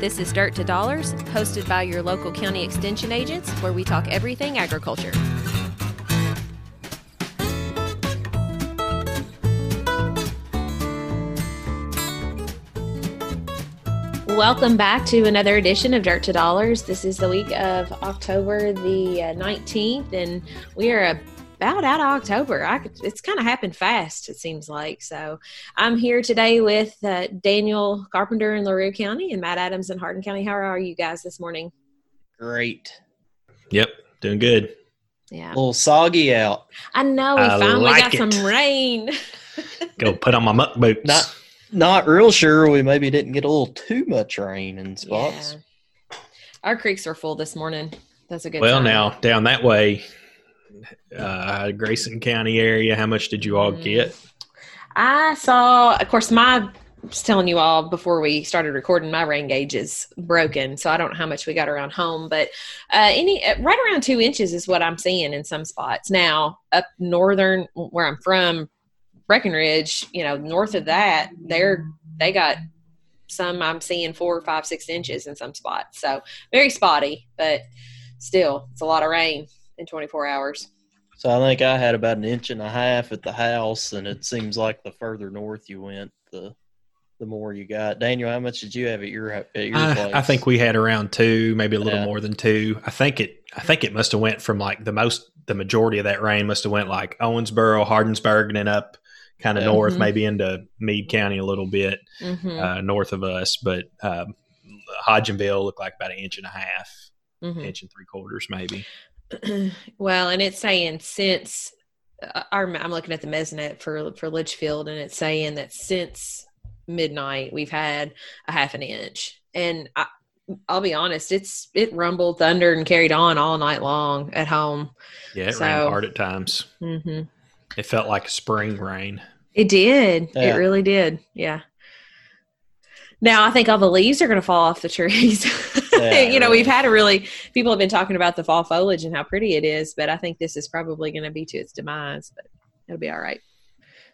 This is Dirt to Dollars, hosted by your local county extension agents, where we talk everything agriculture. Welcome back to another edition of Dirt to Dollars. This is the week of October the uh, 19th, and we are about out of October. I could, it's kind of happened fast, it seems like. So I'm here today with uh, Daniel Carpenter in LaRue County and Matt Adams in Hardin County. How are you guys this morning? Great. Yep, doing good. Yeah. A little soggy out. I know we I finally like got it. some rain. Go put on my muck boots. Not not real sure we maybe didn't get a little too much rain in spots. Yeah. Our creeks are full this morning. That's a good well, sign. now down that way, uh, Grayson County area. How much did you all Mm. get? I saw, of course, my was telling you all before we started recording, my rain gauge is broken, so I don't know how much we got around home, but uh, any uh, right around two inches is what I'm seeing in some spots. Now, up northern where I'm from, Breckinridge, you know, north of that, they're they got some I'm seeing four, five, six inches in some spots. So very spotty, but still, it's a lot of rain in 24 hours. So I think I had about an inch and a half at the house, and it seems like the further north you went, the the more you got. Daniel, how much did you have at your at your I, place? I think we had around two, maybe a little Yeah. more than two. I think it. I think it must have went from like the most, the majority of that rain must have went like Owensboro, Hardinsburg, and then up kind of Yeah. north, Mhm. maybe into Meade County a little bit Mm-hmm. uh, north of us. But um, Hodgenville looked like about an inch and a half, mm-hmm. inch and three quarters, maybe. well, and it's saying since uh, our, I'm looking at the Mesonet for for Litchfield, and it's saying that since midnight we've had a half an inch, and I, I'll be honest, it's it rumbled, thundered, and carried on all night long at home. Yeah, it So- rained hard at times. hmm It felt like a spring rain. It did. Yeah. It really did. Yeah. Now I think all the leaves are going to fall off the trees. Yeah, you know, really. we've had a really people have been talking about the fall foliage and how pretty it is, but I think this is probably going to be to its demise. But it'll be all right.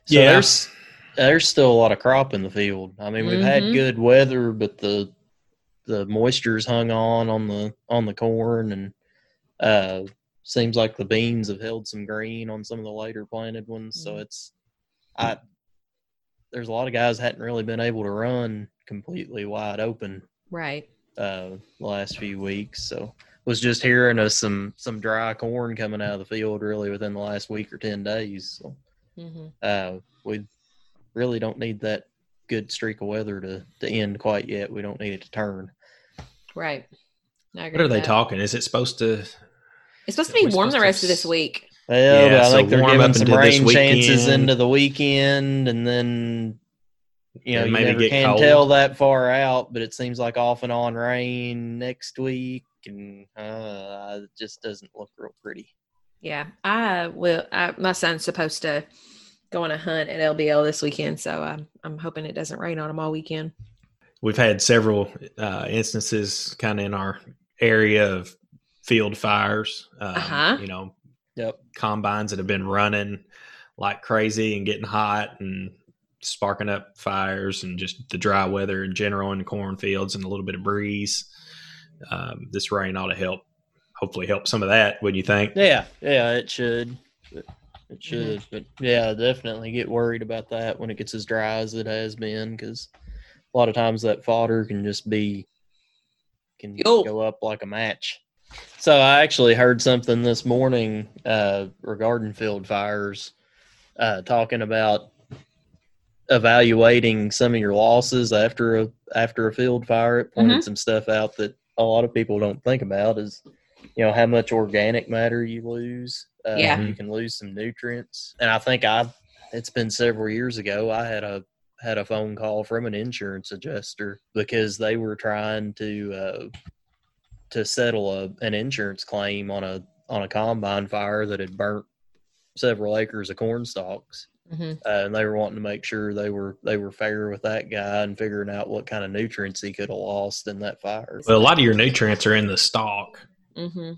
So Yeah. there's there's still a lot of crop in the field. I mean, we've had Mhm. good weather, but the the moisture's hung on on the on the corn, and uh, seems like the beans have held some green on some of the later planted ones. So Mhm. it's I there's a lot of guys hadn't really been able to run completely wide open Right. Uh, the last few weeks. So was just hearing of some some dry corn coming out of the field really within the last week or ten days. So hmm uh, we really don't need that good streak of weather to, to end quite yet. We don't need it to turn. Right. What are with they that. talking? Is it supposed to? It's supposed to be warm supposed the to rest of this week. Well, Yeah, but I so think they're warm giving up some into rain chances into the weekend, and then you know And you maybe never get can cold. tell that far out. But it seems like off and on rain next week, and uh, it just doesn't look real pretty. Yeah. I will. I, my son's supposed to go on a hunt at LBL this weekend, so I'm I'm hoping it doesn't rain on him all weekend. We've had several uh, instances kind of in our area of field fires. Um, Uh-huh. You know, Yep. combines that have been running like crazy and getting hot and sparking up fires and just the dry weather in general in the cornfields and a little bit of breeze. Um, this rain ought to help, hopefully help some of that. Wouldn't you think? Yeah, yeah, it should. It Mm-hmm. should, but yeah, definitely get worried about that when it gets as dry as it has been, because a lot of times that fodder can just be can Yo. go up like a match. So I actually heard something this morning uh, regarding field fires, uh, talking about evaluating some of your losses after a after a field fire. It pointed Mm-hmm. some stuff out that a lot of people don't think about is you know how much organic matter you lose. Uh, Yeah. you can lose some nutrients, and I think I it's been several years ago. I had a had a phone call from an insurance adjuster because they were trying to uh, to settle a, an insurance claim on a on a combine fire that had burnt several acres of corn stalks hmm uh, and they were wanting to make sure they were they were fair with that guy and figuring out what kind of nutrients he could have lost in that fire. Well, a lot of your nutrients are in the stalk. hmm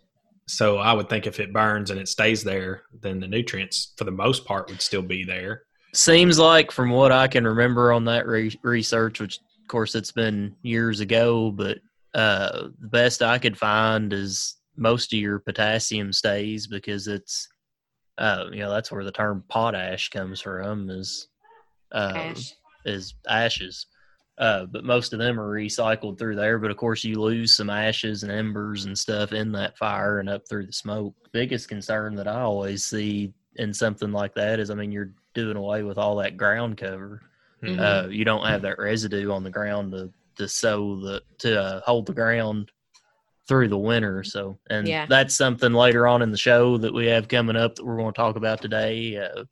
So I would think if it burns and it stays there, then the nutrients, for the most part, would still be there. Seems like, from what I can remember on that re- research, which of course, it's been years ago, but uh, the best I could find is most of your potassium stays because it's, uh, you know, that's where the term potash comes from is, uh, Ash. is ashes. Uh, but most of them are recycled through there. But of course, you lose some ashes and embers and stuff in that fire and up through the smoke. Biggest concern that I always see in something like that is, I mean, you're doing away with all that ground cover. Mhm. Uh, you don't have that residue on the ground to to sow the to uh, hold the ground through the winter. So, and Yeah. that's something later on in the show that we have coming up that we're going to talk about today. Uh,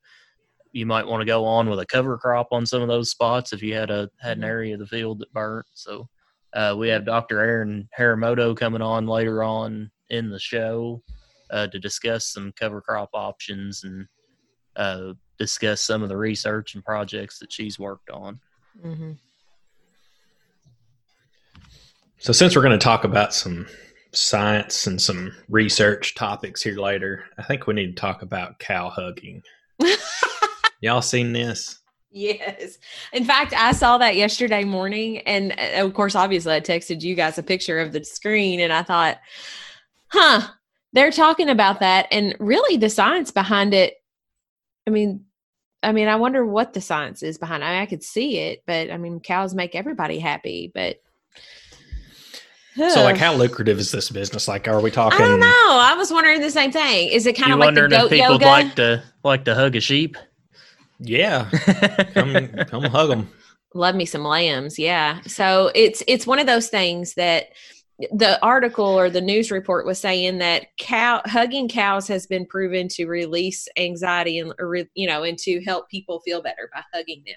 you might want to go on with a cover crop on some of those spots if you had a had an Mhm. area of the field that burnt. So, uh, we have Dr. Erin Haramoto coming on later on in the show uh, to discuss some cover crop options and uh, discuss some of the research and projects that she's worked on. Mhm. So, since we're going to talk about some science and some research topics here later, I think we need to talk about cow hugging. Y'all seen this? Yes. In fact, I saw that yesterday morning. And uh, of course, obviously, I texted you guys a picture of the screen. And I thought, huh, they're talking about that. And really, the science behind it, I mean, I mean, I wonder what the science is behind it. I, mean, I could see it, but I mean, cows make everybody happy. But So, like, how lucrative is this business? Like, are we talking I don't know. I was wondering the same thing. Is it kind of like the wondering if goat people yoga? like to like to hug a sheep? Yeah, come come hug them. love me some lambs yeah so it's it's one of those things that the article or the news report was saying that cow hugging cows has been proven to release anxiety and you know and to help people feel better by hugging them.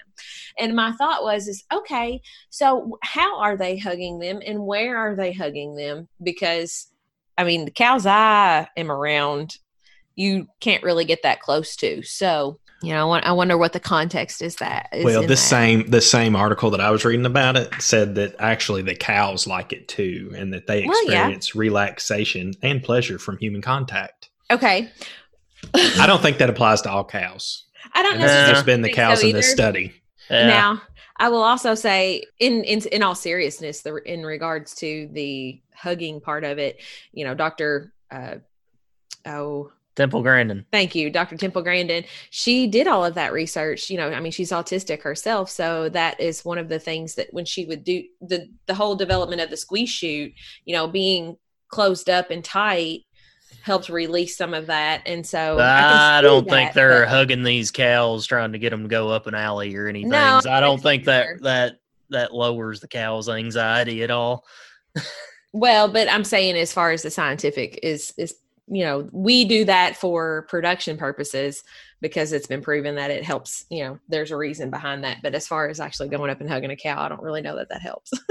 And my thought was is okay so how are they hugging them and where are they hugging them? Because i mean the cows i am around you can't really get that close to. So you know i, wonder what the context is that is well, in this that. same the same article that I was reading about it said that actually the cows like it too, and that they Well, yeah. experience relaxation and pleasure from human contact. Okay. I don't think that applies to all cows. I don't know. it's necessarily just been the cows so in this study. Yeah. Now, I will also say, in in in all seriousness, the, in regards to the hugging part of it, you know, Doctor. Uh, oh, Temple Grandin. thank you, Dr. Temple Grandin. She did all of that research. You know, I mean, she's autistic herself, so that is one of the things that when she would do the the whole development of the squeeze chute, you know, being closed up and tight helped release some of that, and so I, see don't that, think they're but- hugging these cows trying to get them to go up an alley or anything. No, I don't think that that that lowers the cow's anxiety at all. Well, but I'm saying as far as the scientific is is you know, we do that for production purposes because it's been proven that it helps, you know, there's a reason behind that. But as far as actually going up and hugging a cow, I don't really know that that helps.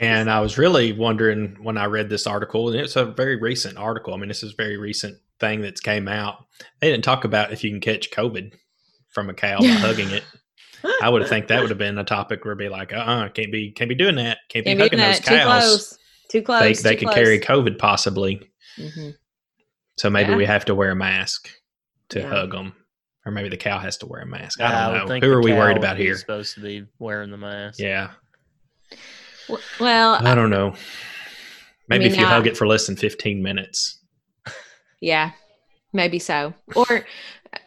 And I was really wondering when I read this article, and it's a very recent article. I mean, this is a very recent thing that's came out. They didn't talk about if you can catch COVID from a cow by hugging it. I would have think that would have been a topic where it'd be like, uh, uh can't be, can't be doing that. Can't be Can't beat hugging those that. Too cows. close. Too close. They, they close. carry COVID possibly. Mhm. So maybe Yeah. we have to wear a mask to Yeah. hug them, or maybe the cow has to wear a mask. I I don't know. think Who are we worried would about be here? Supposed to be wearing the mask. Yeah, Well, I don't know. Maybe mean, if you uh, hug it for less than fifteen minutes. Yeah, maybe so. Or,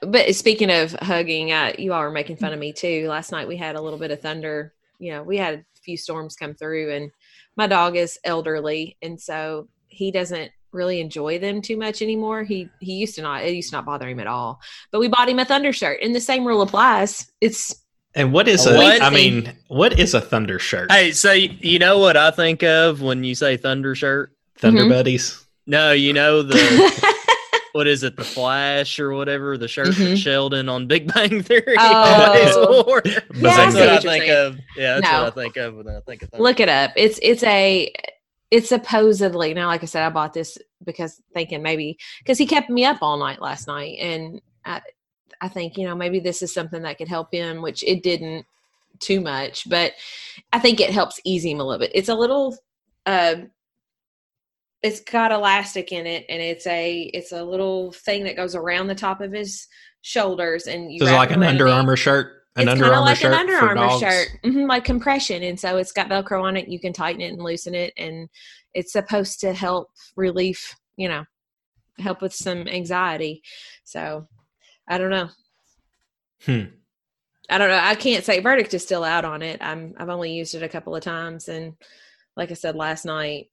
but speaking of hugging, uh, you all were making fun of me too. Last night we had a little bit of thunder. You know, we had a few storms come through, and my dog is elderly, and so he doesn't really enjoy them too much anymore. He he used to not. It used to not bother him at all. But we bought him a thunder shirt, and the same rule applies. It's And what is A a? what? I mean, what is a thunder shirt? Hey, so y- you know what I think of when you say thunder shirt? Thunder Mhm. buddies. No, you know the what is it, the Flash or whatever, the shirt Mhm. that Sheldon on Big Bang Theory Oh. always wore. Yeah, That's what I think saying. of. Yeah, that's No. what I think of when I think of thunder. look it up. It's it's a it's supposedly now. Like I said, I bought this because thinking maybe because he kept me up all night last night, and I I think you know maybe this is something that could help him, which it didn't too much, but I think it helps ease him a little bit. It's a little. Uh, it's got elastic in it, and it's a it's a little thing that goes around the top of his shoulders, and you it like an Under Armour shirt? An it's kind of like an Under Armour shirt, hmm like compression, and so it's got Velcro on it. You can tighten it and loosen it, and it's supposed to help relief, you know, help with some anxiety. So, I don't know. Hmm. I don't know. I can't say verdict is still out on it. I'm I've only used it a couple of times, and like I said last night,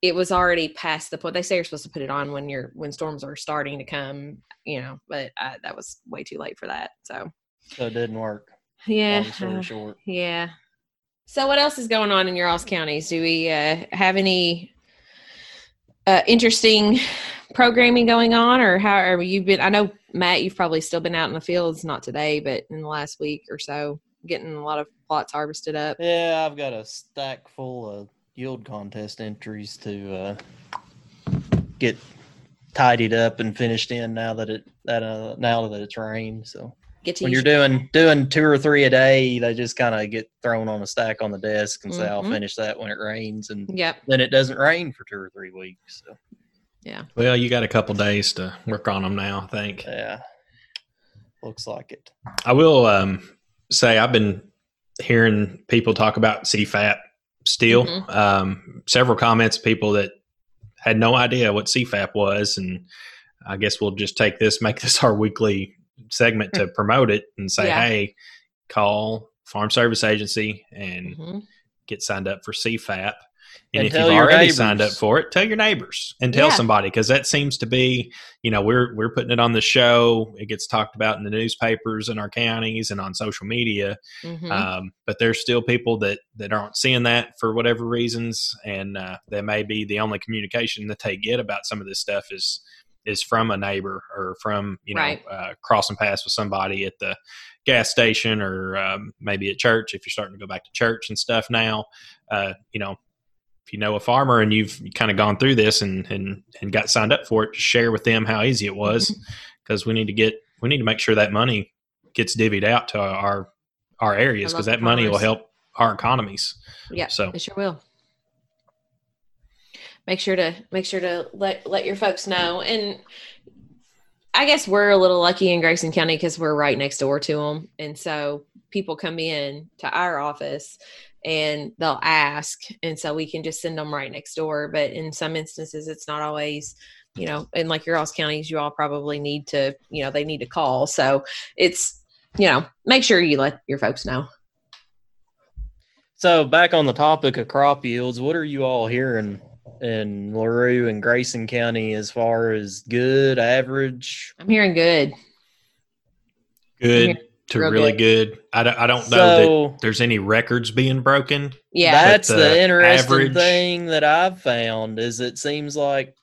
it was already past the point. They say you're supposed to put it on when you're when storms are starting to come, you know, but I, that was way too late for that. So So it didn't work. yeah, uh, yeah. So what else is going on in your Ross counties? Do we uh, have any uh, interesting programming going on, or how are you been? I know Matt, you've probably still been out in the fields, not today, but in the last week or so, getting a lot of plots harvested up. Yeah, I've got a stack full of yield contest entries to uh, get tidied up and finished in now that it that uh, now that it's rained. So Get to when you're doing doing two or three a day, they just kind of get thrown on a stack on the desk and say, "I'll Mhm. finish that when it rains," and Yep. then it doesn't rain for two or three weeks. So yeah. Well, you got a couple days to work on them now. I think. yeah, looks like it. I will um, say I've been hearing people talk about CFAP still. Mhm. Um, several comments, people that had no idea what CFAP was, and I guess we'll just take this, make this our weekly segment to promote it, and say, Yeah. hey, call Farm Service Agency and Mhm. get signed up for CFAP. And, And if you've your already signed up for it, tell your neighbors and tell Yeah. somebody because that seems to be, you know, we're we're putting it on the show. It gets talked about in the newspapers in our counties and on social media. Mhm. Um, but there's still people that that aren't seeing that for whatever reasons, and uh, that may be the only communication that they get about some of this stuff is is from a neighbor or from you know Right. uh, crossing paths with somebody at the gas station or um, maybe at church if you're starting to go back to church and stuff now. Uh, you know, if you know a farmer and you've kind of gone through this and and and got signed up for it, just share with them how easy it was because we need to get we need to make sure that money gets divvied out to our our areas because that money will help our economies. Yeah, So- it sure will. Make sure to make sure to let let your folks know, and I guess we're a little lucky in Grayson County because we're right next door to them, and so people come in to our office and they'll ask, and so we can just send them right next door. But in some instances, it's not always, you know, and like your Ross counties, you all probably need to, you know, they need to call. So it's, you know, make sure you let your folks know. So back on the topic of crop yields, what are you all hearing in Larue and Grayson County as far as good, average? I'm hearing good. Good Yeah, to real really good. good. I don't, I don't know that there's any records being broken. Yeah. that's the, the interesting average- thing that I've found is it seems like,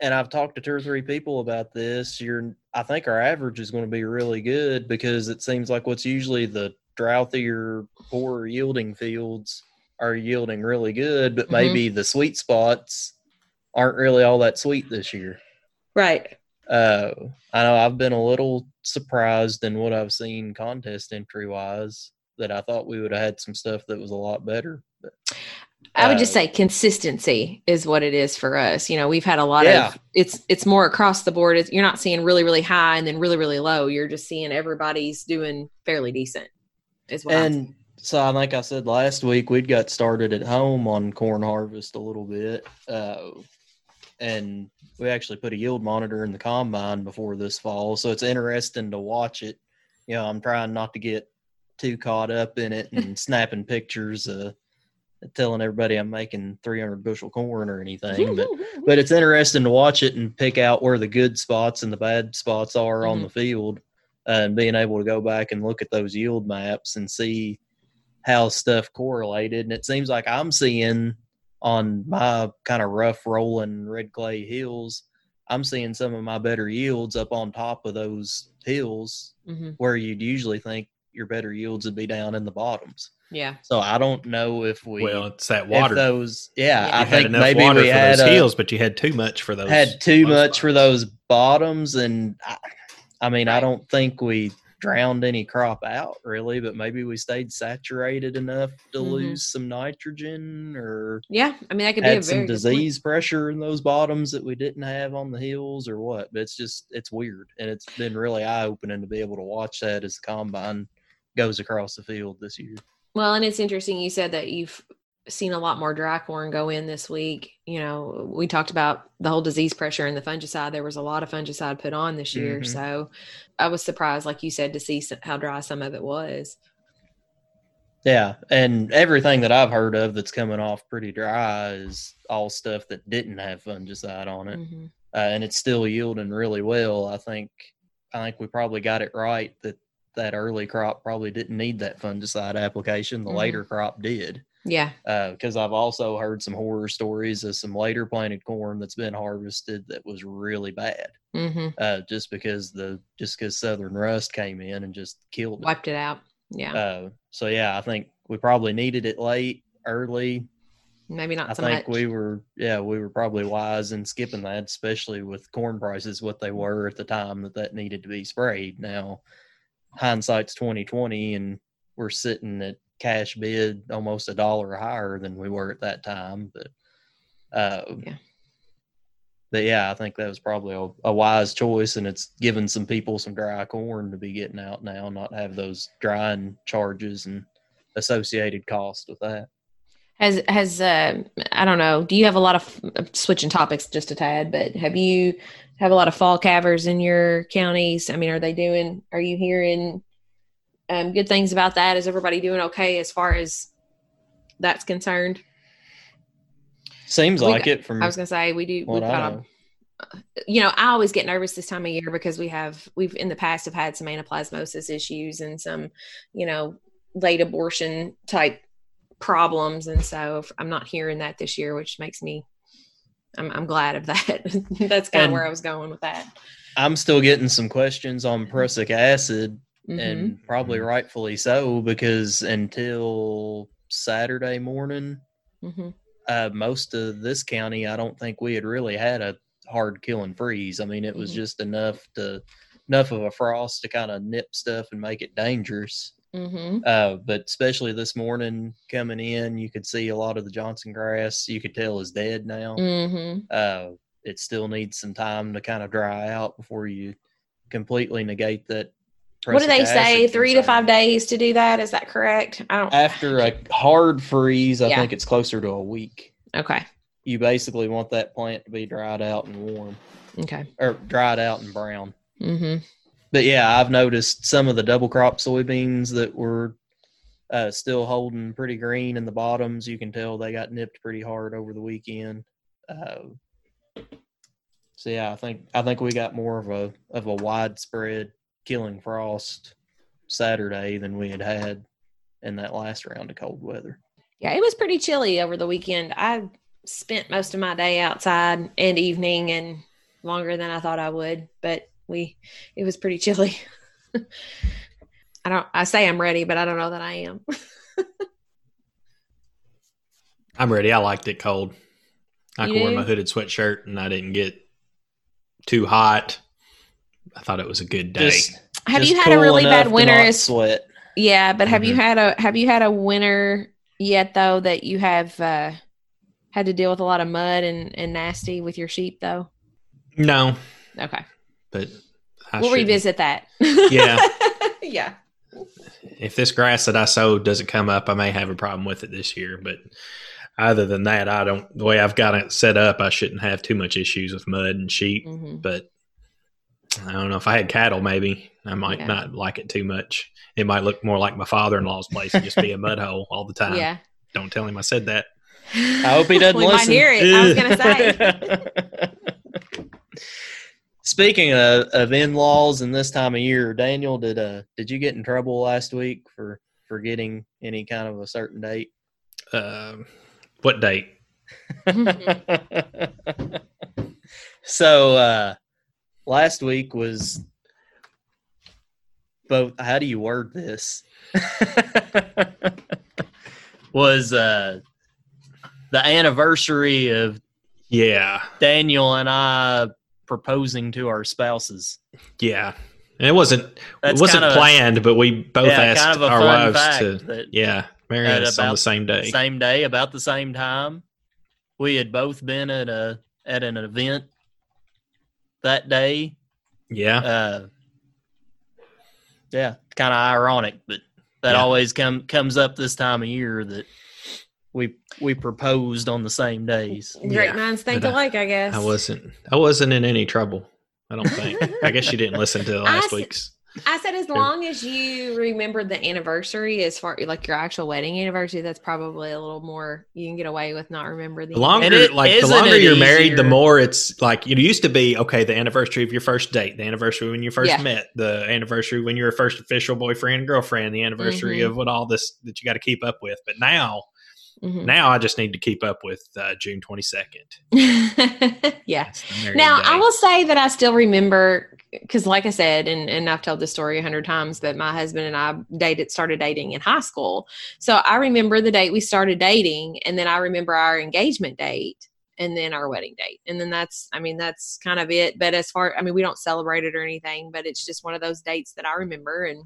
and I've talked to two or three people about this. You're, I think our average is going to be really good because it seems like what's usually the drouthier, poorer yielding fields are yielding really good, but Mhm. maybe the sweet spots aren't really all that sweet this year. Right. Uh, I know I've been a little surprised in what I've seen contest entry wise. That I thought we would have had some stuff that was a lot better. But I would just Uh, say consistency is what it is for us. You know, we've had a lot Yeah. of it's it's more across the board. It's, you're not seeing really really high and then really really low. You're just seeing everybody's doing fairly decent. Is what and so I think I said last week we'd got started at home on corn harvest a little bit, uh, and we actually put a yield monitor in the combine before this fall. So it's interesting to watch it. You know, I'm trying not to get too caught up in it and snapping pictures, uh, telling everybody I'm making 300 bushel corn or anything. But but it's interesting to watch it and pick out where the good spots and the bad spots are on Mhm. the field uh, and being able to go back and look at those yield maps and see how stuff correlated and it seems like i'm seeing on my kind of rough rolling red clay hills i'm seeing some of my better yields up on top of those hills Mhm. where you'd usually think your better yields would be down in the bottoms Yeah. so i don't know if we well, it's that if water. those yeah, Yeah. i you had think enough maybe water we for had those a, hills, but you had too much for those. had too low much for those bottoms and I, I mean i don't think we drowned any crop out really but maybe we stayed saturated enough to Mhm. lose some nitrogen or Yeah. I mean that could be a very some disease pressure in those bottoms that we didn't have on the hills or what but it's just it's weird and it's been really eye-opening to be able to watch that as the combine goes across the field this year. Well, and it's interesting you said that you've seen a lot more dry corn go in this week. You know, we talked about the whole disease pressure and the fungicide. There was a lot of fungicide put on this year. Mhm. So I was surprised, like you said, to see how dry some of it was. Yeah, and everything that I've heard of that's coming off pretty dry is all stuff that didn't have fungicide on it, Mhm. uh, and it's still yielding really well. I think I think we probably got it right that that early crop probably didn't need that fungicide application. The Mhm. later crop did, Yeah. because I've also heard some horror stories of some later planted corn that's been harvested that was really bad, hmm uh, just because the just because southern rust came in and just killed it. Wiped it out. Yeah. Uh, so yeah, I think we probably needed it late, early. Maybe not I so think much. we were, yeah, we were probably wise in skipping that, especially with corn prices what they were at the time that that needed to be sprayed. Now, hindsight's twenty twenty, and we're sitting at cash bid almost a dollar higher than we were at that time. But, uh, Yeah. But yeah, I think that was probably a, a wise choice, and it's given some people some dry corn to be getting out now, not have those drying charges and associated costs with that. Has has uh, I don't know. Do you have a lot of uh, switching topics just a tad? But have you have a lot of fall calvers in your counties? I mean, are they doing? Are you hearing um, good things about that? Is everybody doing okay as far as that's concerned? Seems We like it from I was gonna say we do. We've got a, you know, I always get nervous this time of year because we have we've in the past have had some anaplasmosis issues and some, you know, late abortion type problems, and so I'm not hearing that this year, which makes me. I'm I'm glad of that. That's kind of where I was going with that. I'm still getting some questions on prussic acid, Mhm. and probably Mhm. rightfully so, because until Saturday morning, Mhm. uh, most of this county, I don't think we had really had a hard killing freeze. I mean, it was Mhm. just enough to enough of a frost to kind of nip stuff and make it dangerous. Mhm. Uh, but especially this morning coming in, you could see a lot of the Johnson grass. You could tell is dead now. Mhm. Uh, it still needs some time to kind of dry out before you completely negate that. What do they say? Three to five days to do that? Is that correct? I don't. After a hard freeze, I Yeah. think it's closer to a week. Okay. You basically want that plant to be dried out and warm, Okay. or dried out and brown. Mm-hmm. But yeah, I've noticed some of the double crop soybeans that were uh, still holding pretty green in the bottoms. You can tell they got nipped pretty hard over the weekend. Uh, so yeah, I think I think we got more of a of a widespread killing frost Saturday than we had had in that last round of cold weather. Yeah, it was pretty chilly over the weekend. I spent most of my day outside and evening and longer than I thought I would, but we it was pretty chilly. I don't I say I'm ready, but I don't know that I am. I'm ready. I liked it cold. I You could wear my hooded sweatshirt and I didn't get too hot. I thought it was a good day. Just, have just you had a really enough bad to winter not as sweat. Yeah, but have you Mhm. had a have you had a winter yet though that you have uh had to deal with a lot of mud and, and nasty with your sheep though? no, Okay. but I we'll shouldn't. revisit that. Yeah. yeah. If this grass that I sowed doesn't come up, I may have a problem with it this year. But other than that, I don't. The way I've got it set up, I shouldn't have too much issues with mud and sheep. hmm But I don't know if I had cattle, maybe I might Yeah. not like it too much. It might look more like my father-in-law's place and just be a mud hole all the time. Yeah. Don't tell him I said that. I hope he doesn't we listen. might hear it. I was gonna say. Speaking of, of in laws and this time of year, Daniel, did uh did you get in trouble last week for forgetting any kind of a certain date? Um, what date? so uh last week was both how do you word this? was uh the anniversary of Yeah, Daniel and I proposing to our spouses. yeah. And it wasn't. That's it wasn't kind of- planned, but we both yeah, asked kind of our wives to. that Yeah, marry at us on the same day. same day, about the same time. We had both been at a at an event that day. Yeah, Uh, yeah, kind of ironic, but that Yeah. always come comes up this time of year that we we proposed on the same days. Great Yeah, minds think but I- alike, I guess. I wasn't. I wasn't in any trouble. I don't think. I guess you didn't listen to last s- week's. I said as long as you remember the anniversary, as far like your actual wedding anniversary, that's probably a little more you can get away with not remembering the The longer, And it- like the longer you're married, the more it's like it used to be. Okay, the anniversary of your first date, the anniversary when you first Yeah. met, the anniversary when you were first official boyfriend and girlfriend, the anniversary Mhm. of what all this that you got to keep up with. But now, Mhm. now I just need to keep up with uh, June twenty second. yeah. Now I will say that I still remember because, like I said, and and I've told this story a hundred times, but my husband and I dated started dating in high school, so I remember the date we started dating, and then I remember our engagement date, and then our wedding date, and then that's I mean that's kind of it. But as far I mean we don't celebrate it or anything, but it's just one of those dates that I remember, and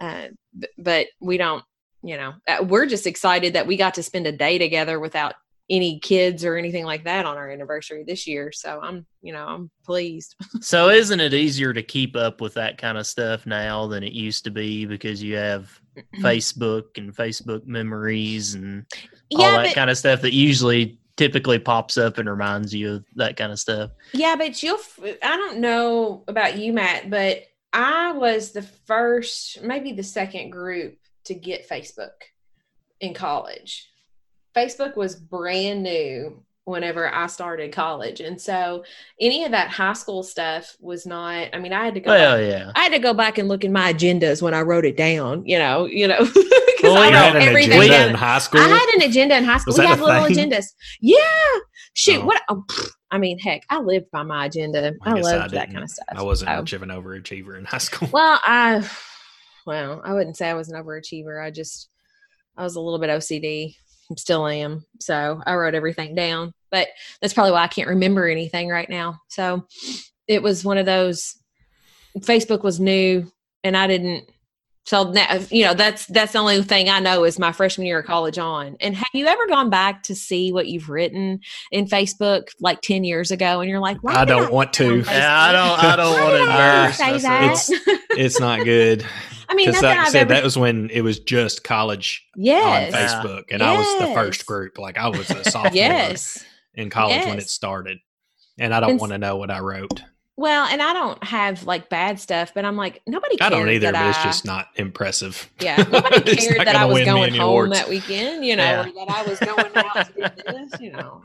uh, b- but we don't. You know, uh, we're just excited that we got to spend a day together without any kids or anything like that on our anniversary this year. So I'm, you know, I'm pleased. So isn't it easier to keep up with that kind of stuff now than it used to be because you have Facebook and Facebook memories and all yeah, that but kind of stuff that usually typically pops up and reminds you of that kind of stuff. yeah, but you'll. f- I don't know about you, Matt, but I was the first, maybe the second group to get Facebook in college. Facebook was brand new whenever I started college, and so any of that high school stuff was not. I mean, I had to go. Well, back- yeah. I had to go back and look in my agendas when I wrote it down. You know, you know, because Well, I had an everything agenda down. in high school. I had an agenda in high school. Was we had little thing? agendas. Yeah. Shoot, Oh. what? Oh. I mean, heck, I lived by my agenda. I I, guess I loved that kind of stuff. I wasn't So- much of an overachiever in high school. Well, I, well, I wouldn't say I was an overachiever. I just, I was a little bit OCD. Still am. So I wrote everything down, but that's probably why I can't remember anything right now. So it was one of those. Facebook was new, and I didn't. So now, you know, that's that's the only thing I know is my freshman year of college on. And have you ever gone back to see what you've written in Facebook like ten years ago, and you're like, why I don't want to. Yeah, I don't I don't want to embarrass say that? It's it's not good. I mean, Because like that I said, ever. that was when it was just college yes. on Facebook, and I was the first group. Like I was a sophomore Yes. in college when it started, and I don't want to know what I wrote. Well, and I don't have like bad stuff, but I'm like nobody. I Cared don't either, that but it's just not impressive. yeah. Nobody cared that I was going home awards. that weekend, you know, Yeah. or that I was going out to do this, you know.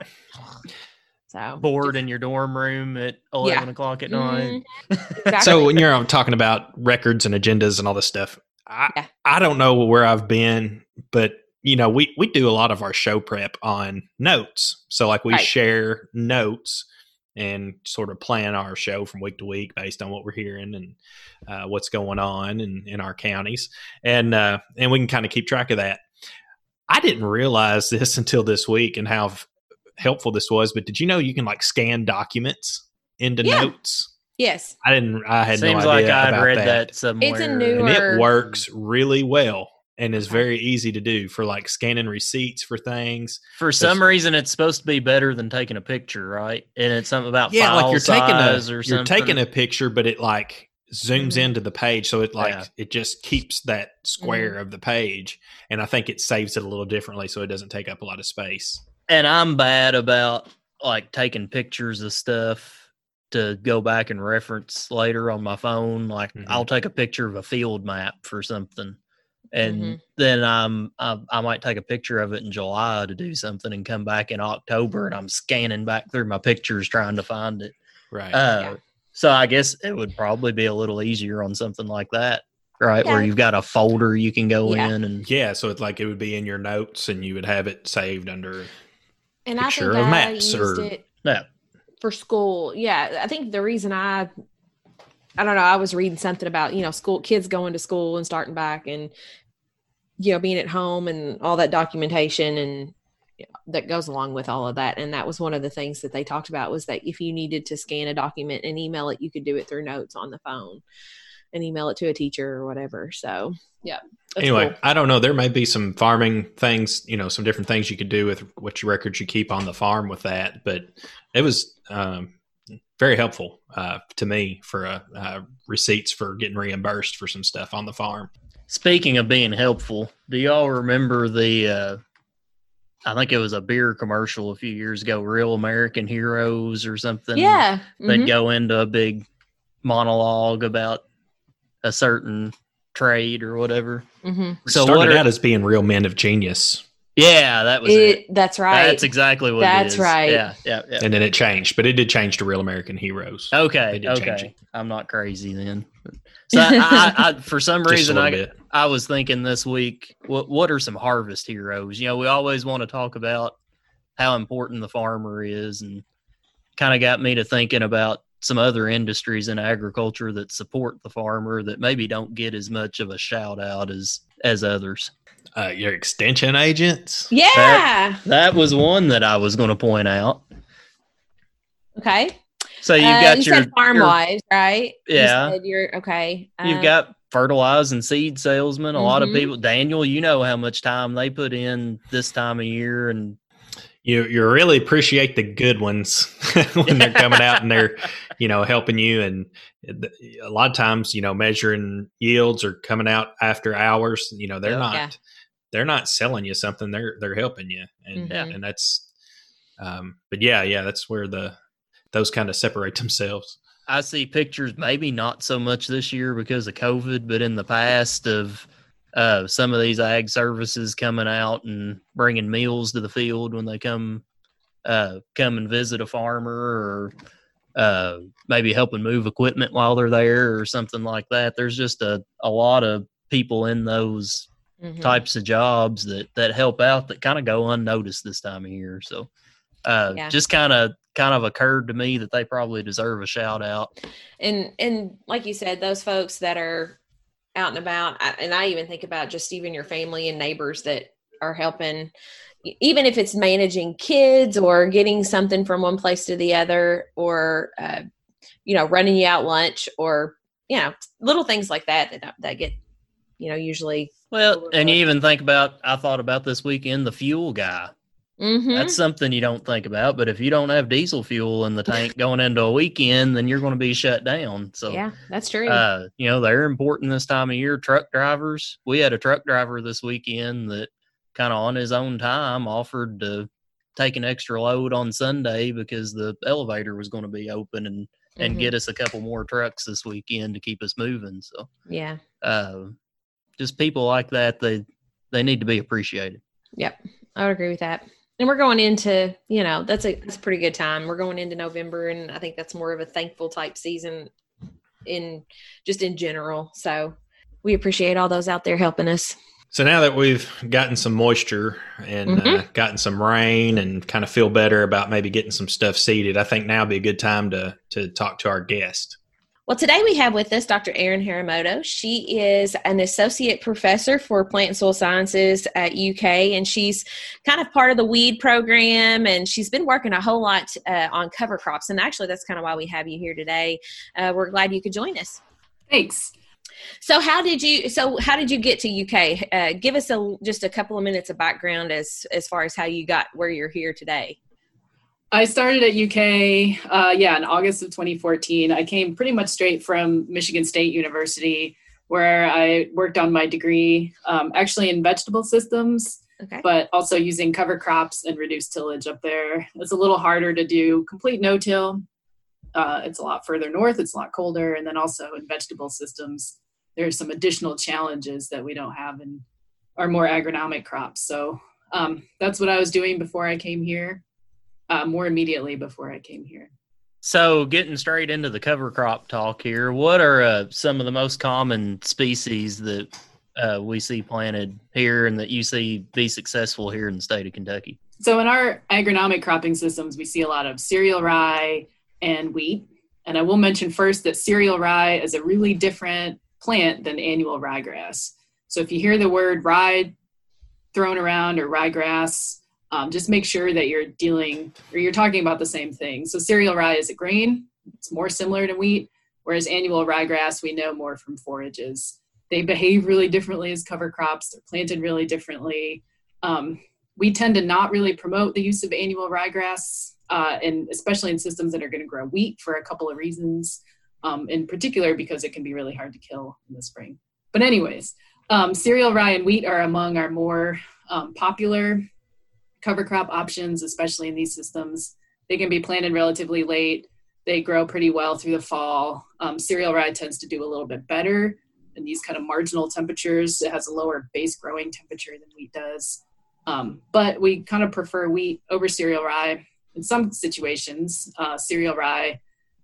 So Bored in your dorm room at eleven o'clock at night. Mhm. Exactly. So when you're talking about records and agendas and all this stuff, I Yeah. I don't know where I've been, but you know we we do a lot of our show prep on notes. So like we Right. share notes and sort of plan our show from week to week based on what we're hearing and uh, what's going on in, in our counties, and uh, and we can kind of keep track of that. I didn't realize this until this week and how f- helpful this was. But did you know you can like scan documents into Yeah. notes? yes, I didn't. I had Seems no like I'd about read that. that, somewhere. It's a new- and it works really well and is very easy to do for like scanning receipts for things. For some reason, it's supposed to be better than taking a picture, right? And it's something about Yeah, file like you're taking a or you're something. taking a picture, but it like zooms Mhm. into the page, so it like Yeah. it just keeps that square Mm-hmm. of the page, and I think it saves it a little differently, so it doesn't take up a lot of space. and I'm bad about like taking pictures of stuff to go back and reference later on my phone. Like Mhm. I'll take a picture of a field map for something, and Mhm. then I'm I, I might take a picture of it in July to do something, and come back in October, and I'm scanning back through my pictures trying to find it. Right. Uh, Yeah. So I guess it would probably be a little easier on something like that, right? Where you've got a folder you can go Yeah. in and yeah, so it's like it would be in your notes, and you would have it saved under. and I picture think of I maps used or- it Yeah. for school. Yeah, I think the reason I, I don't know, I was reading something about you know school kids going to school and starting back and you know being at home and all that documentation and you know, that goes along with all of that. And that was one of the things that they talked about was that if you needed to scan a document and email it, you could do it through notes on the phone and email it to a teacher or whatever. So yeah. anyway, cool. I don't know. There may be some farming things, you know, some different things you could do with what your records you keep on the farm with that. But it was um, very helpful uh, to me for uh, uh, receipts for getting reimbursed for some stuff on the farm. Speaking of being helpful, do y'all remember the? Uh, I think it was a beer commercial a few years ago, "Real American Heroes" or something. Yeah. they'd mhm. go into a big monologue about a certain trade or whatever. Mhm. So Started what? Are, out as being real men of genius, yeah, that was it. It, that's right. That's exactly what. That's it is. right. Yeah, yeah, yeah. and then it changed, but it did change to Real American Heroes. Okay, They did okay. it. I'm not crazy then. So I, I, I, for some reason, I, bit. I was thinking this week, what what are some harvest heroes? You know, we always want to talk about how important the farmer is, and kind of got me to thinking about some other industries in agriculture that support the farmer that maybe don't get as much of a shout out as as others. Uh, your extension agents. yeah. That was one that I was going to point out. okay. So you've Uh, got you your said farm your- wives, right? You Yeah. said you're okay. You've Um, got fertilizer and seed salesmen. A lot of Mhm. people, Daniel, you know how much time they put in this time of year, and You you really appreciate the good ones when they're coming out and they're you know helping you and a lot of times you know measuring yields or coming out after hours. You know they're Yeah. not Yeah. They're not selling you something. They're they're helping you and Mhm. and that's um but yeah yeah that's where the those kind of separate themselves. I see pictures, maybe not so much this year because of COVID, but in the past of uh, some of these ag services coming out and bringing meals to the field when they come uh, come and visit a farmer or uh, maybe helping move equipment while they're there or something like that. There's just a, a lot of people in those mhm. types of jobs that that help out that kind of go unnoticed this time of year. So uh Yeah. just kind of kind of occurred to me that they probably deserve a shout out. and and like you said those folks that are out and about I- and i even think about just even your family and neighbors that are helping even if it's managing kids or getting something from one place to the other or uh, you know running you out lunch or you know little things like that that, that get you know usually Well, and you even think about I thought about this weekend the fuel guy. Mhm. That's something you don't think about, but if you don't have diesel fuel in the tank going into a weekend, then you're going to be shut down. So yeah that's true uh, you know, they're important this time of year. Truck drivers. We had a truck driver this weekend that kind of on his own time offered to take an extra load on Sunday because the elevator was going to be open and and Mhm. get us a couple more trucks this weekend to keep us moving. So yeah uh, just people like that, they they need to be appreciated. Yep, I would agree with that. And we're going into, you know, that's a that's a pretty good time. We're going into November, and I think that's more of a thankful type season in just in general. So we appreciate all those out there helping us. So now that we've gotten some moisture and uh, gotten some rain and kind of feel better about maybe getting some stuff seeded, I think now would be a good time to to talk to our guest. Well, today we have with us Dr. Erin Haramoto. She is an associate professor for plant and soil sciences at UK, and she's kind of part of the weed program. And she's been working a whole lot uh, on cover crops. And actually, that's kind of why we have you here today. Uh, we're glad you could join us. Thanks. So, how did you? So, how did you get to UK? Uh, give us a just a couple of minutes of background as as far as how you got where you're here today. I started at UK, uh, yeah, in August of 2014. I came pretty much straight from Michigan State University, where I worked on my degree, um, actually in vegetable systems, Okay. but also using cover crops and reduced tillage up there. It's a little harder to do complete no-till. Uh, it's a lot further north. It's a lot colder, and then also in vegetable systems, there's some additional challenges that we don't have in our more agronomic crops. So um, that's what I was doing before I came here uh, more immediately before I came here. So, getting straight into the cover crop talk here, what are uh, some of the most common species that uh, we see planted here and that you see be successful here in the state of Kentucky? So, in our agronomic cropping systems, we see a lot of cereal rye and wheat. And I will mention first that cereal rye is a really different plant than annual ryegrass. So, if you hear the word rye thrown around or ryegrass, um, just make sure that you're dealing or you're talking about the same thing. So, cereal rye is a grain, it's more similar to wheat, whereas annual ryegrass we know more from forages. They behave really differently as cover crops, they're planted really differently. Um, we tend to not really promote the use of annual ryegrass, uh, and especially in systems that are going to grow wheat for a couple of reasons. Um, in particular, because it can be really hard to kill in the spring. But anyways, Um, cereal rye and wheat are among our more um, popular cover crop options, especially in these systems. They can be planted relatively late. They grow pretty well through the fall. Um, cereal rye tends to do a little bit better in these kind of marginal temperatures. It has a lower base growing temperature than wheat does. Um, but we kind of prefer wheat over cereal rye in some situations. Uh, cereal rye,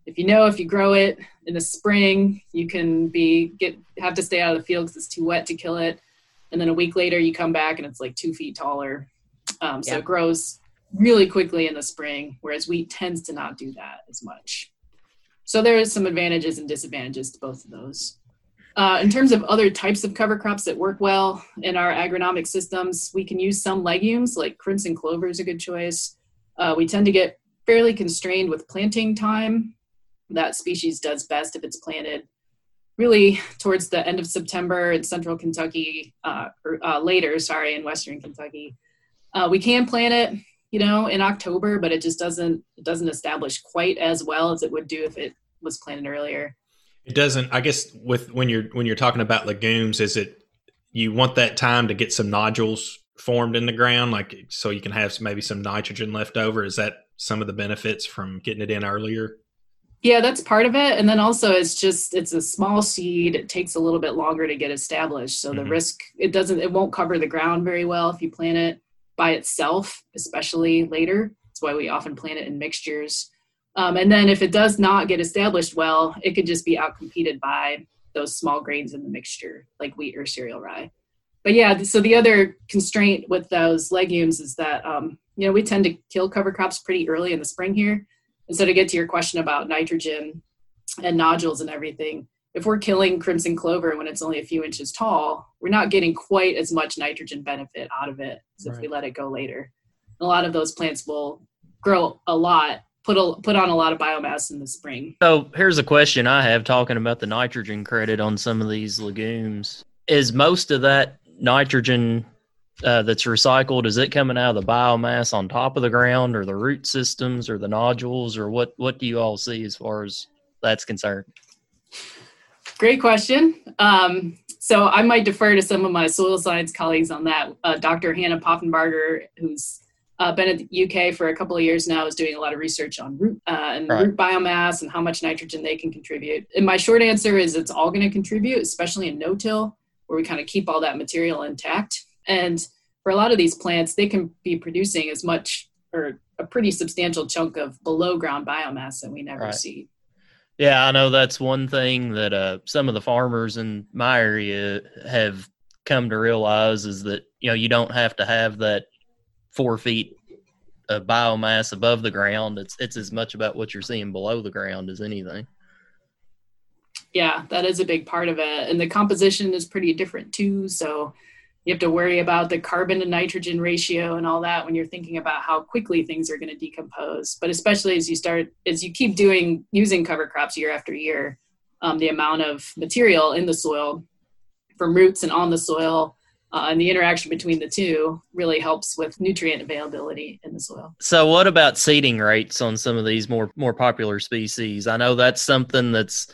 if you know if you grow it in the spring, you can be get have to stay out of the field because it's too wet to kill it, and then a week later you come back and it's like two feet taller. Um, so yeah. it grows really quickly in the spring, whereas wheat tends to not do that as much. So there is some advantages and disadvantages to both of those. Uh, in terms of other types of cover crops that work well in our agronomic systems, we can use some legumes, like crimson clover is a good choice. Uh, we tend to get fairly constrained with planting time. That species does best if it's planted really towards the end of September in central Kentucky, uh, or uh, later, sorry, in western Kentucky. Uh, we can plant it, you know, in October, but it just doesn't it doesn't establish quite as well as it would do if it was planted earlier. It doesn't. I guess with when you're when you're talking about legumes, is it you want that time to get some nodules formed in the ground, like so you can have some, maybe some nitrogen left over? Is that some of the benefits from getting it in earlier? Yeah, that's part of it. And then also it's just it's a small seed. It takes a little bit longer to get established. So mm-hmm. the risk it doesn't it won't cover the ground very well if you plant it by itself, especially later. That's why we often plant it in mixtures. Um, and then if it does not get established well, it could just be outcompeted by those small grains in the mixture, like wheat or cereal rye. But yeah, so the other constraint with those legumes is that um, you know we tend to kill cover crops pretty early in the spring here. And so to get to your question about nitrogen and nodules and everything, if we're killing crimson clover when it's only a few inches tall, we're not getting quite as much nitrogen benefit out of it as right. if we let it go later. A lot of those plants will grow a lot put a, put on a lot of biomass in the spring. So here's a question I have talking about the nitrogen credit on some of these legumes. Is most of that nitrogen uh, that's recycled is it coming out of the biomass on top of the ground or the root systems or the nodules or what what do you all see as far as that's concerned great question um, so i might defer to some of my soil science colleagues on that uh, dr hanna poffenbarger who's uh, been at the UK for a couple of years now, is doing a lot of research on root uh, and right. root biomass and how much nitrogen they can contribute. And my short answer is it's all going to contribute, especially in no-till, where we kind of keep all that material intact. And for a lot of these plants, they can be producing as much or a pretty substantial chunk of below ground biomass that we never right. see. Yeah, I know that's one thing that uh, some of the farmers in my area have come to realize is that you know you don't have to have that four feet of biomass above the ground. It's it's as much about what you're seeing below the ground as anything. Yeah, that is a big part of it. And the composition is pretty different too. So you have to worry about the carbon to nitrogen ratio and all that when you're thinking about how quickly things are going to decompose. But especially as you start, as you keep doing using cover crops year after year, um, the amount of material in the soil from roots and on the soil uh, and the interaction between the two really helps with nutrient availability in the soil. So, what about seeding rates on some of these more more popular species? I know that's something that's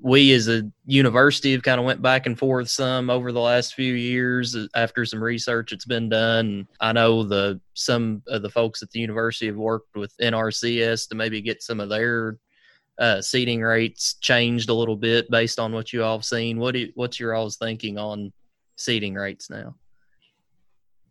we as a university have kind of went back and forth some over the last few years after some research that's been done. I know the some of the folks at the university have worked with NRCS to maybe get some of their uh, seeding rates changed a little bit based on what you all have seen. What do you, what's your all's thinking on seeding rates now?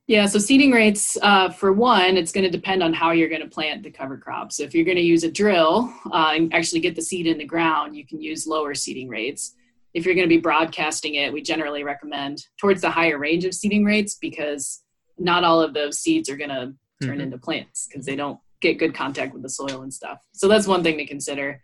Yeah, so seeding rates, uh, for one, it's going to depend on how you're going to plant the cover crop. So if you're going to use a drill uh, and actually get the seed in the ground, you can use lower seeding rates. If you're going to be broadcasting it, we generally recommend towards the higher range of seeding rates because not all of those seeds are going to turn mm-hmm. into plants because they don't get good contact with the soil and stuff. So that's one thing to consider.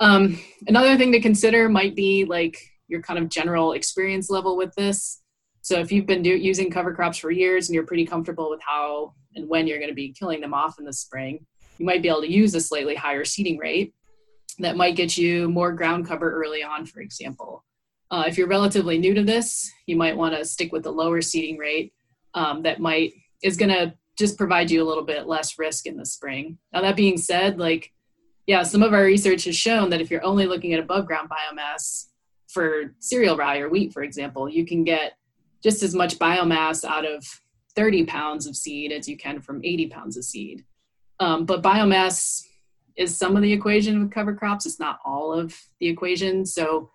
Um, another thing to consider might be like your kind of general experience level with this. So if you've been do, using cover crops for years and you're pretty comfortable with how and when you're going to be killing them off in the spring, you might be able to use a slightly higher seeding rate that might get you more ground cover early on, for example. Uh, if you're relatively new to this, you might want to stick with the lower seeding rate um, that might is going to just provide you a little bit less risk in the spring. Now that being said, like yeah, some of our research has shown that if you're only looking at above ground biomass, for cereal rye or wheat, for example, you can get just as much biomass out of 30 pounds of seed as you can from 80 pounds of seed. Um, but biomass is some of the equation with cover crops. It's not all of the equation. So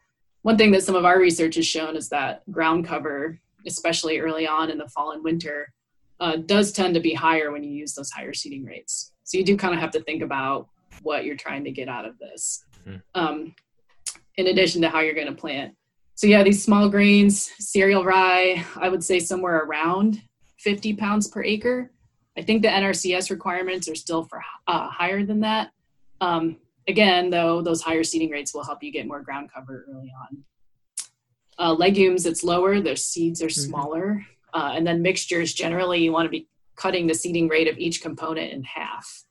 one thing that some of our research has shown is that ground cover, especially early on in the fall and winter, uh, does tend to be higher when you use those higher seeding rates. So you do kind of have to think about what you're trying to get out of this, mm-hmm. um, in addition to how you're going to plant. So yeah, these small grains, cereal rye, I would say somewhere around 50 pounds per acre. I think the NRCS requirements are still for uh, higher than that. Um, again, though, those higher seeding rates will help you get more ground cover early on. Uh, legumes, it's lower. Their seeds are mm-hmm. smaller, uh, and then mixtures. Generally, you want to be cutting the seeding rate of each component in half.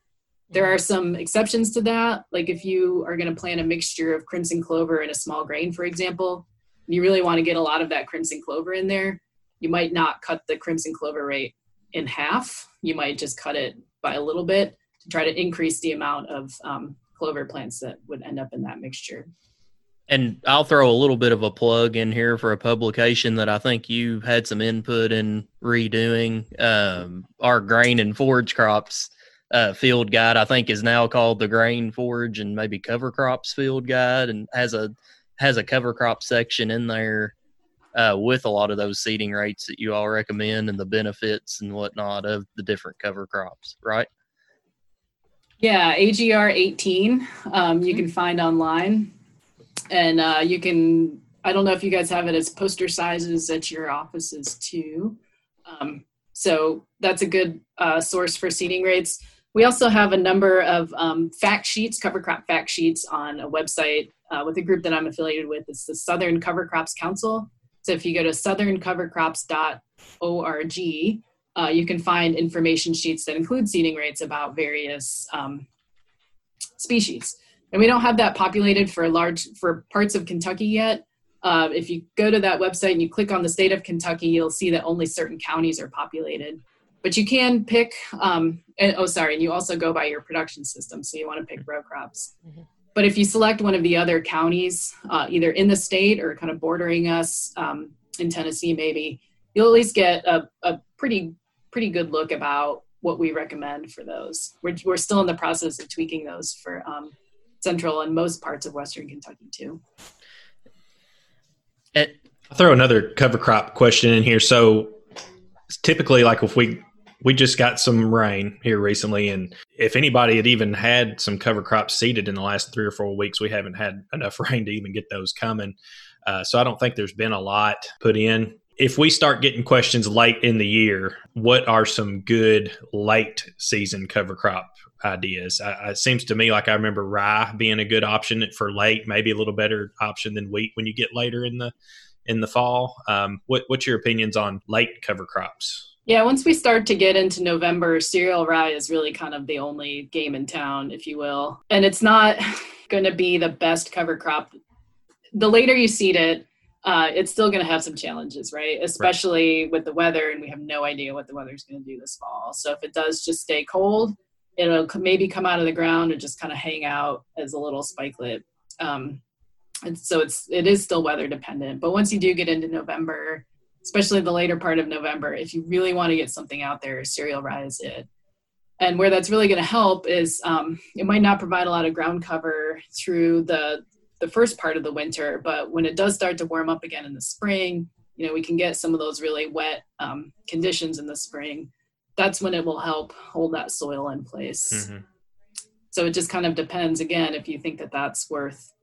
There are some exceptions to that. Like if you are going to plant a mixture of crimson clover and a small grain, for example, you really want to get a lot of that crimson clover in there. You might not cut the crimson clover rate in half. You might just cut it by a little bit to try to increase the amount of um, clover plants that would end up in that mixture. And I'll throw a little bit of a plug in here for a publication that I think you had some input in redoing. Um, our grain and forage crops uh, field guide, I think, is now called the grain forage and maybe cover crops field guide, and has a has a cover crop section in there uh, with a lot of those seeding rates that you all recommend and the benefits and whatnot of the different cover crops, right? Yeah, AGR 18, um, you can find online. And uh, you can, I don't know if you guys have it as poster sizes at your offices too. Um, so that's a good uh, source for seeding rates. We also have a number of um, fact sheets, cover crop fact sheets on a website uh, with a group that I'm affiliated with. It's the Southern Cover Crops Council. So if you go to southerncovercrops.org, uh, you can find information sheets that include seeding rates about various um, species. And we don't have that populated for large for parts of Kentucky yet. Uh, if you go to that website and you click on the state of Kentucky, you'll see that only certain counties are populated. But you can pick, um, and, oh, sorry, and you also go by your production system. So you want to pick row crops. Mm-hmm. But if you select one of the other counties, uh, either in the state or kind of bordering us um, in Tennessee, maybe, you'll at least get a, a pretty pretty good look about what we recommend for those. We're, we're still in the process of tweaking those for um, central and most parts of western Kentucky too. I'll throw another cover crop question in here. So typically, like if we we just got some rain here recently, and if anybody had even had some cover crops seeded in the last three or four weeks, we haven't had enough rain to even get those coming. Uh, so I don't think there's been a lot put in if we start getting questions late in the year, what are some good late season cover crop ideas? it seems to me like I remember rye being a good option for late, maybe a little better option than wheat when you get later in the in the fall. Um, what, what's your opinions on late cover crops? Yeah, once we start to get into November, cereal rye is really kind of the only game in town, if you will. And it's not going to be the best cover crop. The later you seed it, uh, it's still going to have some challenges, right? Especially right. with the weather, and we have no idea what the weather's going to do this fall. So if it does just stay cold, it'll maybe come out of the ground and just kind of hang out as a little spikelet. Um, and so it's it is still weather dependent. But once you do get into November, especially the later part of November, if you really want to get something out there, is it. And where that's really going to help is um, it might not provide a lot of ground cover through the the first part of the winter, but when it does start to warm up again in the spring, you know, we can get some of those really wet um, conditions in the spring. That's when it will help hold that soil in place. Mm-hmm. So it just kind of depends again if you think that that's worth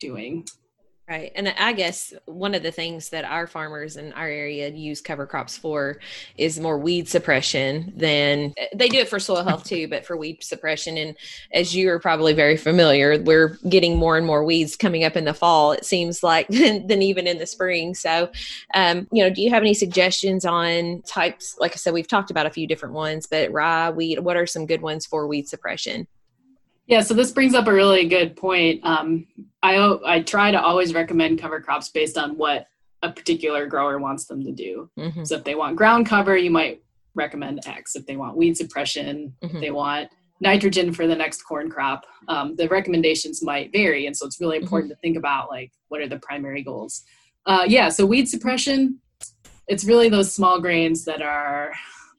doing. Right. And I guess one of the things that our farmers in our area use cover crops for is more weed suppression than they do it for soil health too, but for weed suppression. And as you are probably very familiar, we're getting more and more weeds coming up in the fall, it seems like, than, than even in the spring. So, um, you know, do you have any suggestions on types? Like I said, we've talked about a few different ones, but rye, wheat, what are some good ones for weed suppression? Yeah, so this brings up a really good point. Um, I I try to always recommend cover crops based on what a particular grower wants them to do. Mm-hmm. So if they want ground cover, you might recommend X. If they want weed suppression, mm-hmm. they want nitrogen for the next corn crop, um, the recommendations might vary. And so it's really important mm-hmm. to think about like what are the primary goals. Uh, yeah, so weed suppression, it's really those small grains that are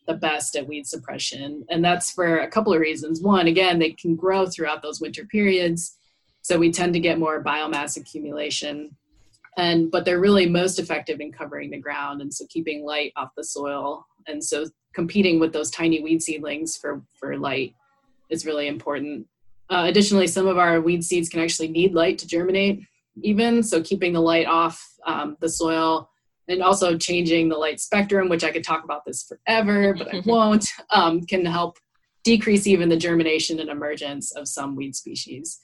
the best at weed suppression. And that's for a couple of reasons. One, again, they can grow throughout those winter periods. So we tend to get more biomass accumulation. And but they're really most effective in covering the ground and so keeping light off the soil. And so competing with those tiny weed seedlings for, for light is really important. Uh, additionally, some of our weed seeds can actually need light to germinate, even. So, keeping the light off um, the soil and also changing the light spectrum, which I could talk about this forever, but I won't, um, can help decrease even the germination and emergence of some weed species.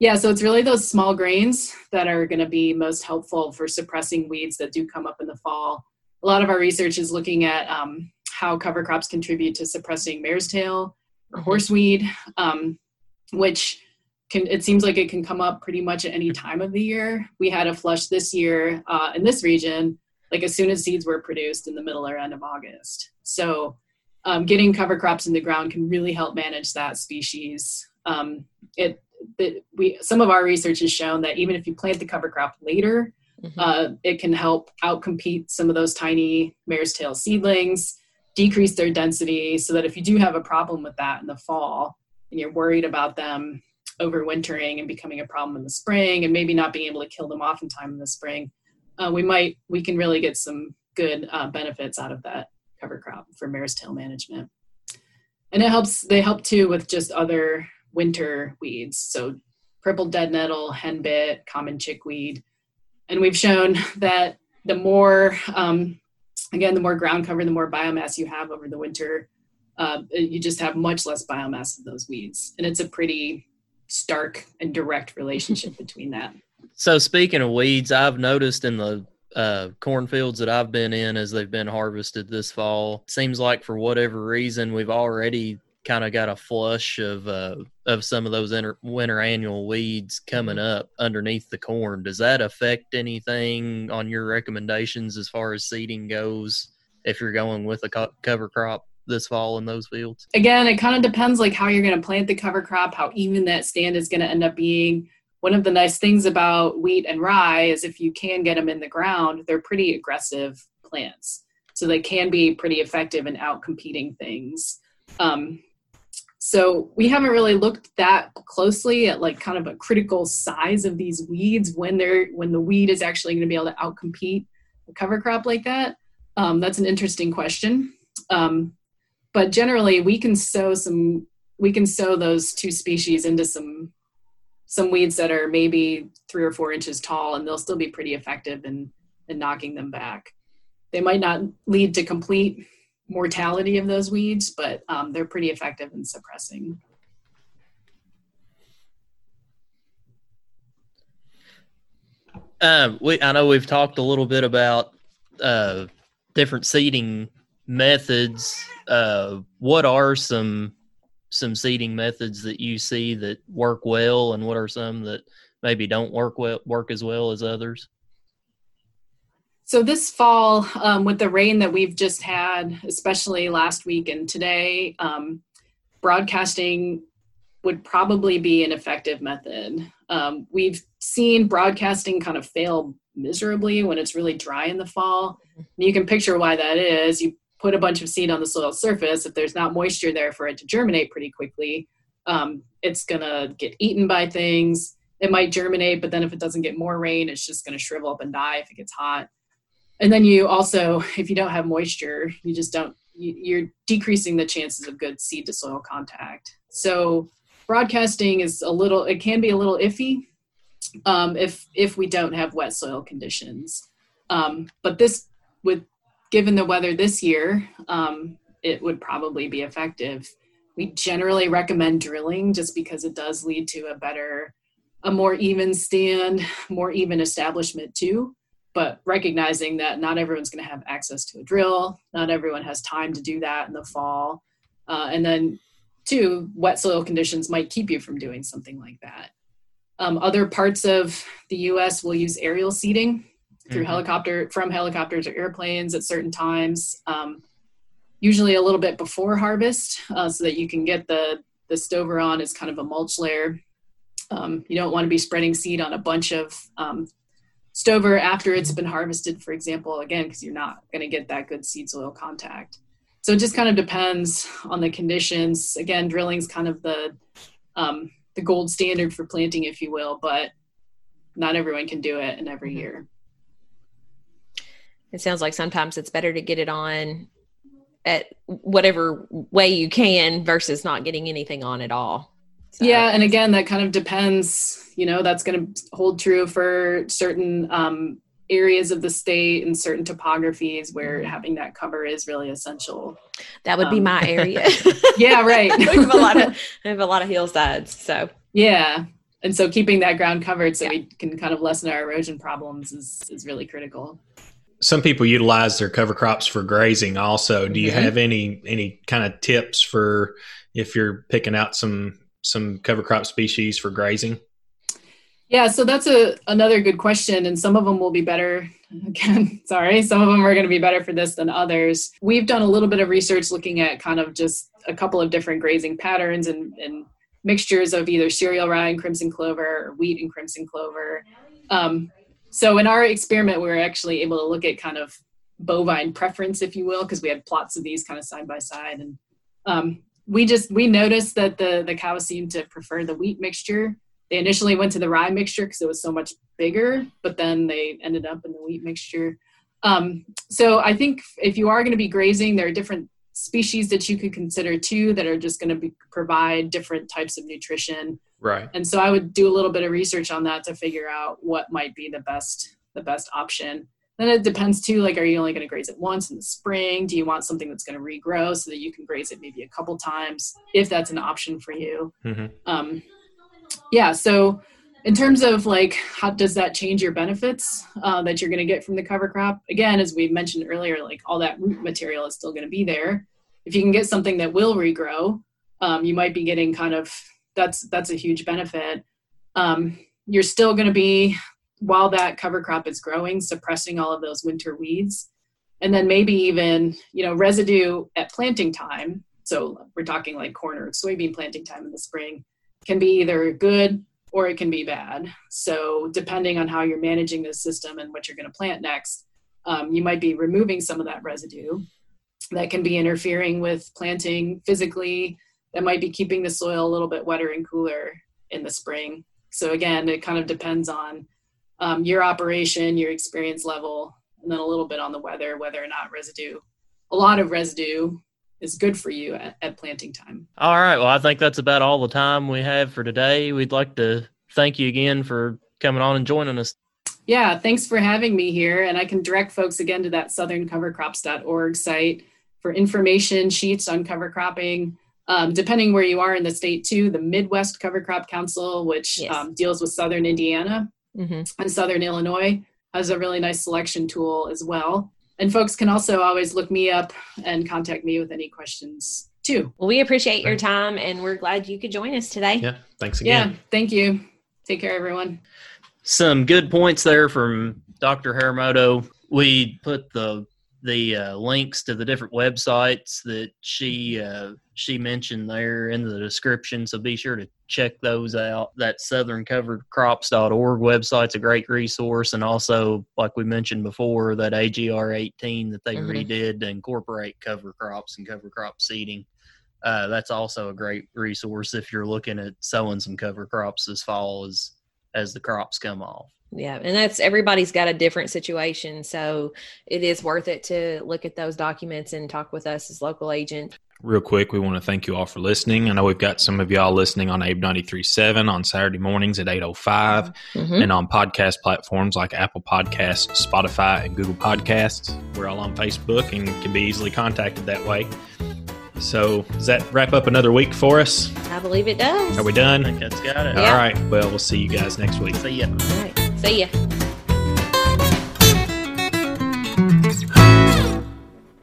Yeah, so it's really those small grains that are going to be most helpful for suppressing weeds that do come up in the fall. A lot of our research is looking at um, how cover crops contribute to suppressing mare's tail or mm-hmm. horseweed, um, which can it seems like it can come up pretty much at any time of the year. We had a flush this year uh, in this region, like as soon as seeds were produced in the middle or end of August. So um, getting cover crops in the ground can really help manage that species. Um, it, it, we some of our research has shown that even if you plant the cover crop later, mm-hmm. uh, it can help outcompete some of those tiny mare's tail seedlings decrease their density so that if you do have a problem with that in the fall and you're worried about them overwintering and becoming a problem in the spring and maybe not being able to kill them off in time in the spring uh, we might we can really get some good uh, benefits out of that cover crop for mare's tail management and it helps they help too with just other winter weeds so purple dead nettle henbit common chickweed and we've shown that the more um, again, the more ground cover, the more biomass you have over the winter, uh, you just have much less biomass of those weeds. And it's a pretty stark and direct relationship between that. So, speaking of weeds, I've noticed in the uh, cornfields that I've been in as they've been harvested this fall, seems like for whatever reason, we've already kind of got a flush of uh, of some of those inter- winter annual weeds coming mm-hmm. up underneath the corn. Does that affect anything on your recommendations as far as seeding goes? If you're going with a co- cover crop this fall in those fields, again, it kind of depends like how you're going to plant the cover crop, how even that stand is going to end up being. One of the nice things about wheat and rye is if you can get them in the ground, they're pretty aggressive plants. So they can be pretty effective in out competing things. Um, so we haven't really looked that closely at like kind of a critical size of these weeds when they're when the weed is actually going to be able to outcompete a cover crop like that. Um, that's an interesting question. Um, but generally, we can sow some we can sow those two species into some some weeds that are maybe three or four inches tall, and they'll still be pretty effective in in knocking them back. They might not lead to complete mortality of those weeds, but um, they're pretty effective in suppressing. Um, we, I know we've talked a little bit about uh, different seeding methods. Uh, what are some some seeding methods that you see that work well, and what are some that maybe don't work well work as well as others? So this fall, um, with the rain that we've just had, especially last week and today, um, broadcasting would probably be an effective method. Um, we've seen broadcasting kind of fail miserably when it's really dry in the fall. And you can picture why that is. You put a bunch of seed on the soil surface. If there's not moisture there for it to germinate pretty quickly, um, it's gonna get eaten by things. It might germinate, but then if it doesn't get more rain, it's just gonna shrivel up and die if it gets hot and then you also if you don't have moisture you just don't you're decreasing the chances of good seed to soil contact so broadcasting is a little it can be a little iffy um, if if we don't have wet soil conditions um, but this with given the weather this year um, it would probably be effective. We generally recommend drilling just because it does lead to a better a more even stand more even establishment too. But recognizing that not everyone's going to have access to a drill not everyone has time to do that in the fall. Uh, and then two wet soil conditions might keep you from doing something like that. Um, other parts of the us will use aerial seeding through mm-hmm. helicopter from helicopters or airplanes at certain times um, usually a little bit before harvest uh, so that you can get the the stover on as kind of a mulch layer. Um, you don't want to be spreading seed on a bunch of um, stover after it's been harvested, for example, again, because you're not going to get that good seed soil contact. So it just kind of depends on the conditions. Again, drilling is kind of the um, the gold standard for planting, if you will, but not everyone can do it in every year. It sounds like sometimes it's better to get it on at whatever way you can versus not getting anything on at all. So. Yeah, and again, that kind of depends. You know, that's going to hold true for certain um, areas of the state and certain topographies where mm-hmm. having that cover is really essential. That would um, be my area. yeah, right. we have a lot of we have a lot of hillsides, so yeah, and so keeping that ground covered so yeah. we can kind of lessen our erosion problems is is really critical some people utilize their cover crops for grazing also. Do you mm-hmm. have any any kind of tips for if you're picking out some some cover crop species for grazing? Yeah so that's a another good question and some of them will be better again sorry some of them are going to be better for this than others. We've done a little bit of research looking at kind of just a couple of different grazing patterns and, and mixtures of either cereal rye and crimson clover or wheat and crimson clover. Um, so in our experiment, we were actually able to look at kind of bovine preference, if you will, because we had plots of these kind of side by side, and um, we just we noticed that the the cows seemed to prefer the wheat mixture. They initially went to the rye mixture because it was so much bigger, but then they ended up in the wheat mixture. Um, so I think if you are going to be grazing, there are different species that you could consider too that are just going to provide different types of nutrition Right. And so I would do a little bit of research on that to figure out what might be the best the best option. Then it depends too, like are you only going to graze it once in the spring? Do you want something that's going to regrow so that you can graze it maybe a couple times if that's an option for you? Mm-hmm. Um, yeah, so in terms of like how does that change your benefits uh, that you're going to get from the cover crop again as we mentioned earlier like all that root material is still going to be there if you can get something that will regrow um, you might be getting kind of that's that's a huge benefit. Um, you're still going to be while that cover crop is growing, suppressing all of those winter weeds, and then maybe even you know residue at planting time. So we're talking like corn or soybean planting time in the spring can be either good or it can be bad. So depending on how you're managing this system and what you're going to plant next, um, you might be removing some of that residue that can be interfering with planting physically that might be keeping the soil a little bit wetter and cooler in the spring. So again, it kind of depends on um, your operation, your experience level, and then a little bit on the weather, whether or not residue, a lot of residue is good for you at, at planting time. All right. Well, I think that's about all the time we have for today. We'd like to thank you again for coming on and joining us. Yeah, thanks for having me here. And I can direct folks again to that southerncovercrops.org site for information sheets on cover cropping, um, depending where you are in the state too the midwest cover crop council which yes. um, deals with southern indiana mm-hmm. and southern illinois has a really nice selection tool as well and folks can also always look me up and contact me with any questions too. Well we appreciate your time and we're glad you could join us today. Yeah thanks again. yeah thank you. Take care everyone. Some good points there from dr haramoto. We put the the uh, links to the different websites that she uh, she mentioned there in the description. So be sure to check those out. That southerncovercrops.org website's a great resource, and also, like we mentioned before, that AGR 18 that they mm-hmm. redid to incorporate cover crops and cover crop seeding. Uh, that's also a great resource if you're looking at sowing some cover crops this fall as as the crops come off. Yeah, and that's everybody's got a different situation, so it is worth it to look at those documents and talk with us as local agent. Real quick, we want to thank you all for listening. I know we've got some of y'all listening on Abe 93.7 on Saturday mornings at 8.05 mm-hmm. and on podcast platforms like Apple Podcasts, Spotify, and Google Podcasts. We're all on Facebook and can be easily contacted that way. So, does that wrap up another week for us? I believe it does. Are we done? I think that's got it. All yeah. right. Well, we'll see you guys next week. See ya. सही है।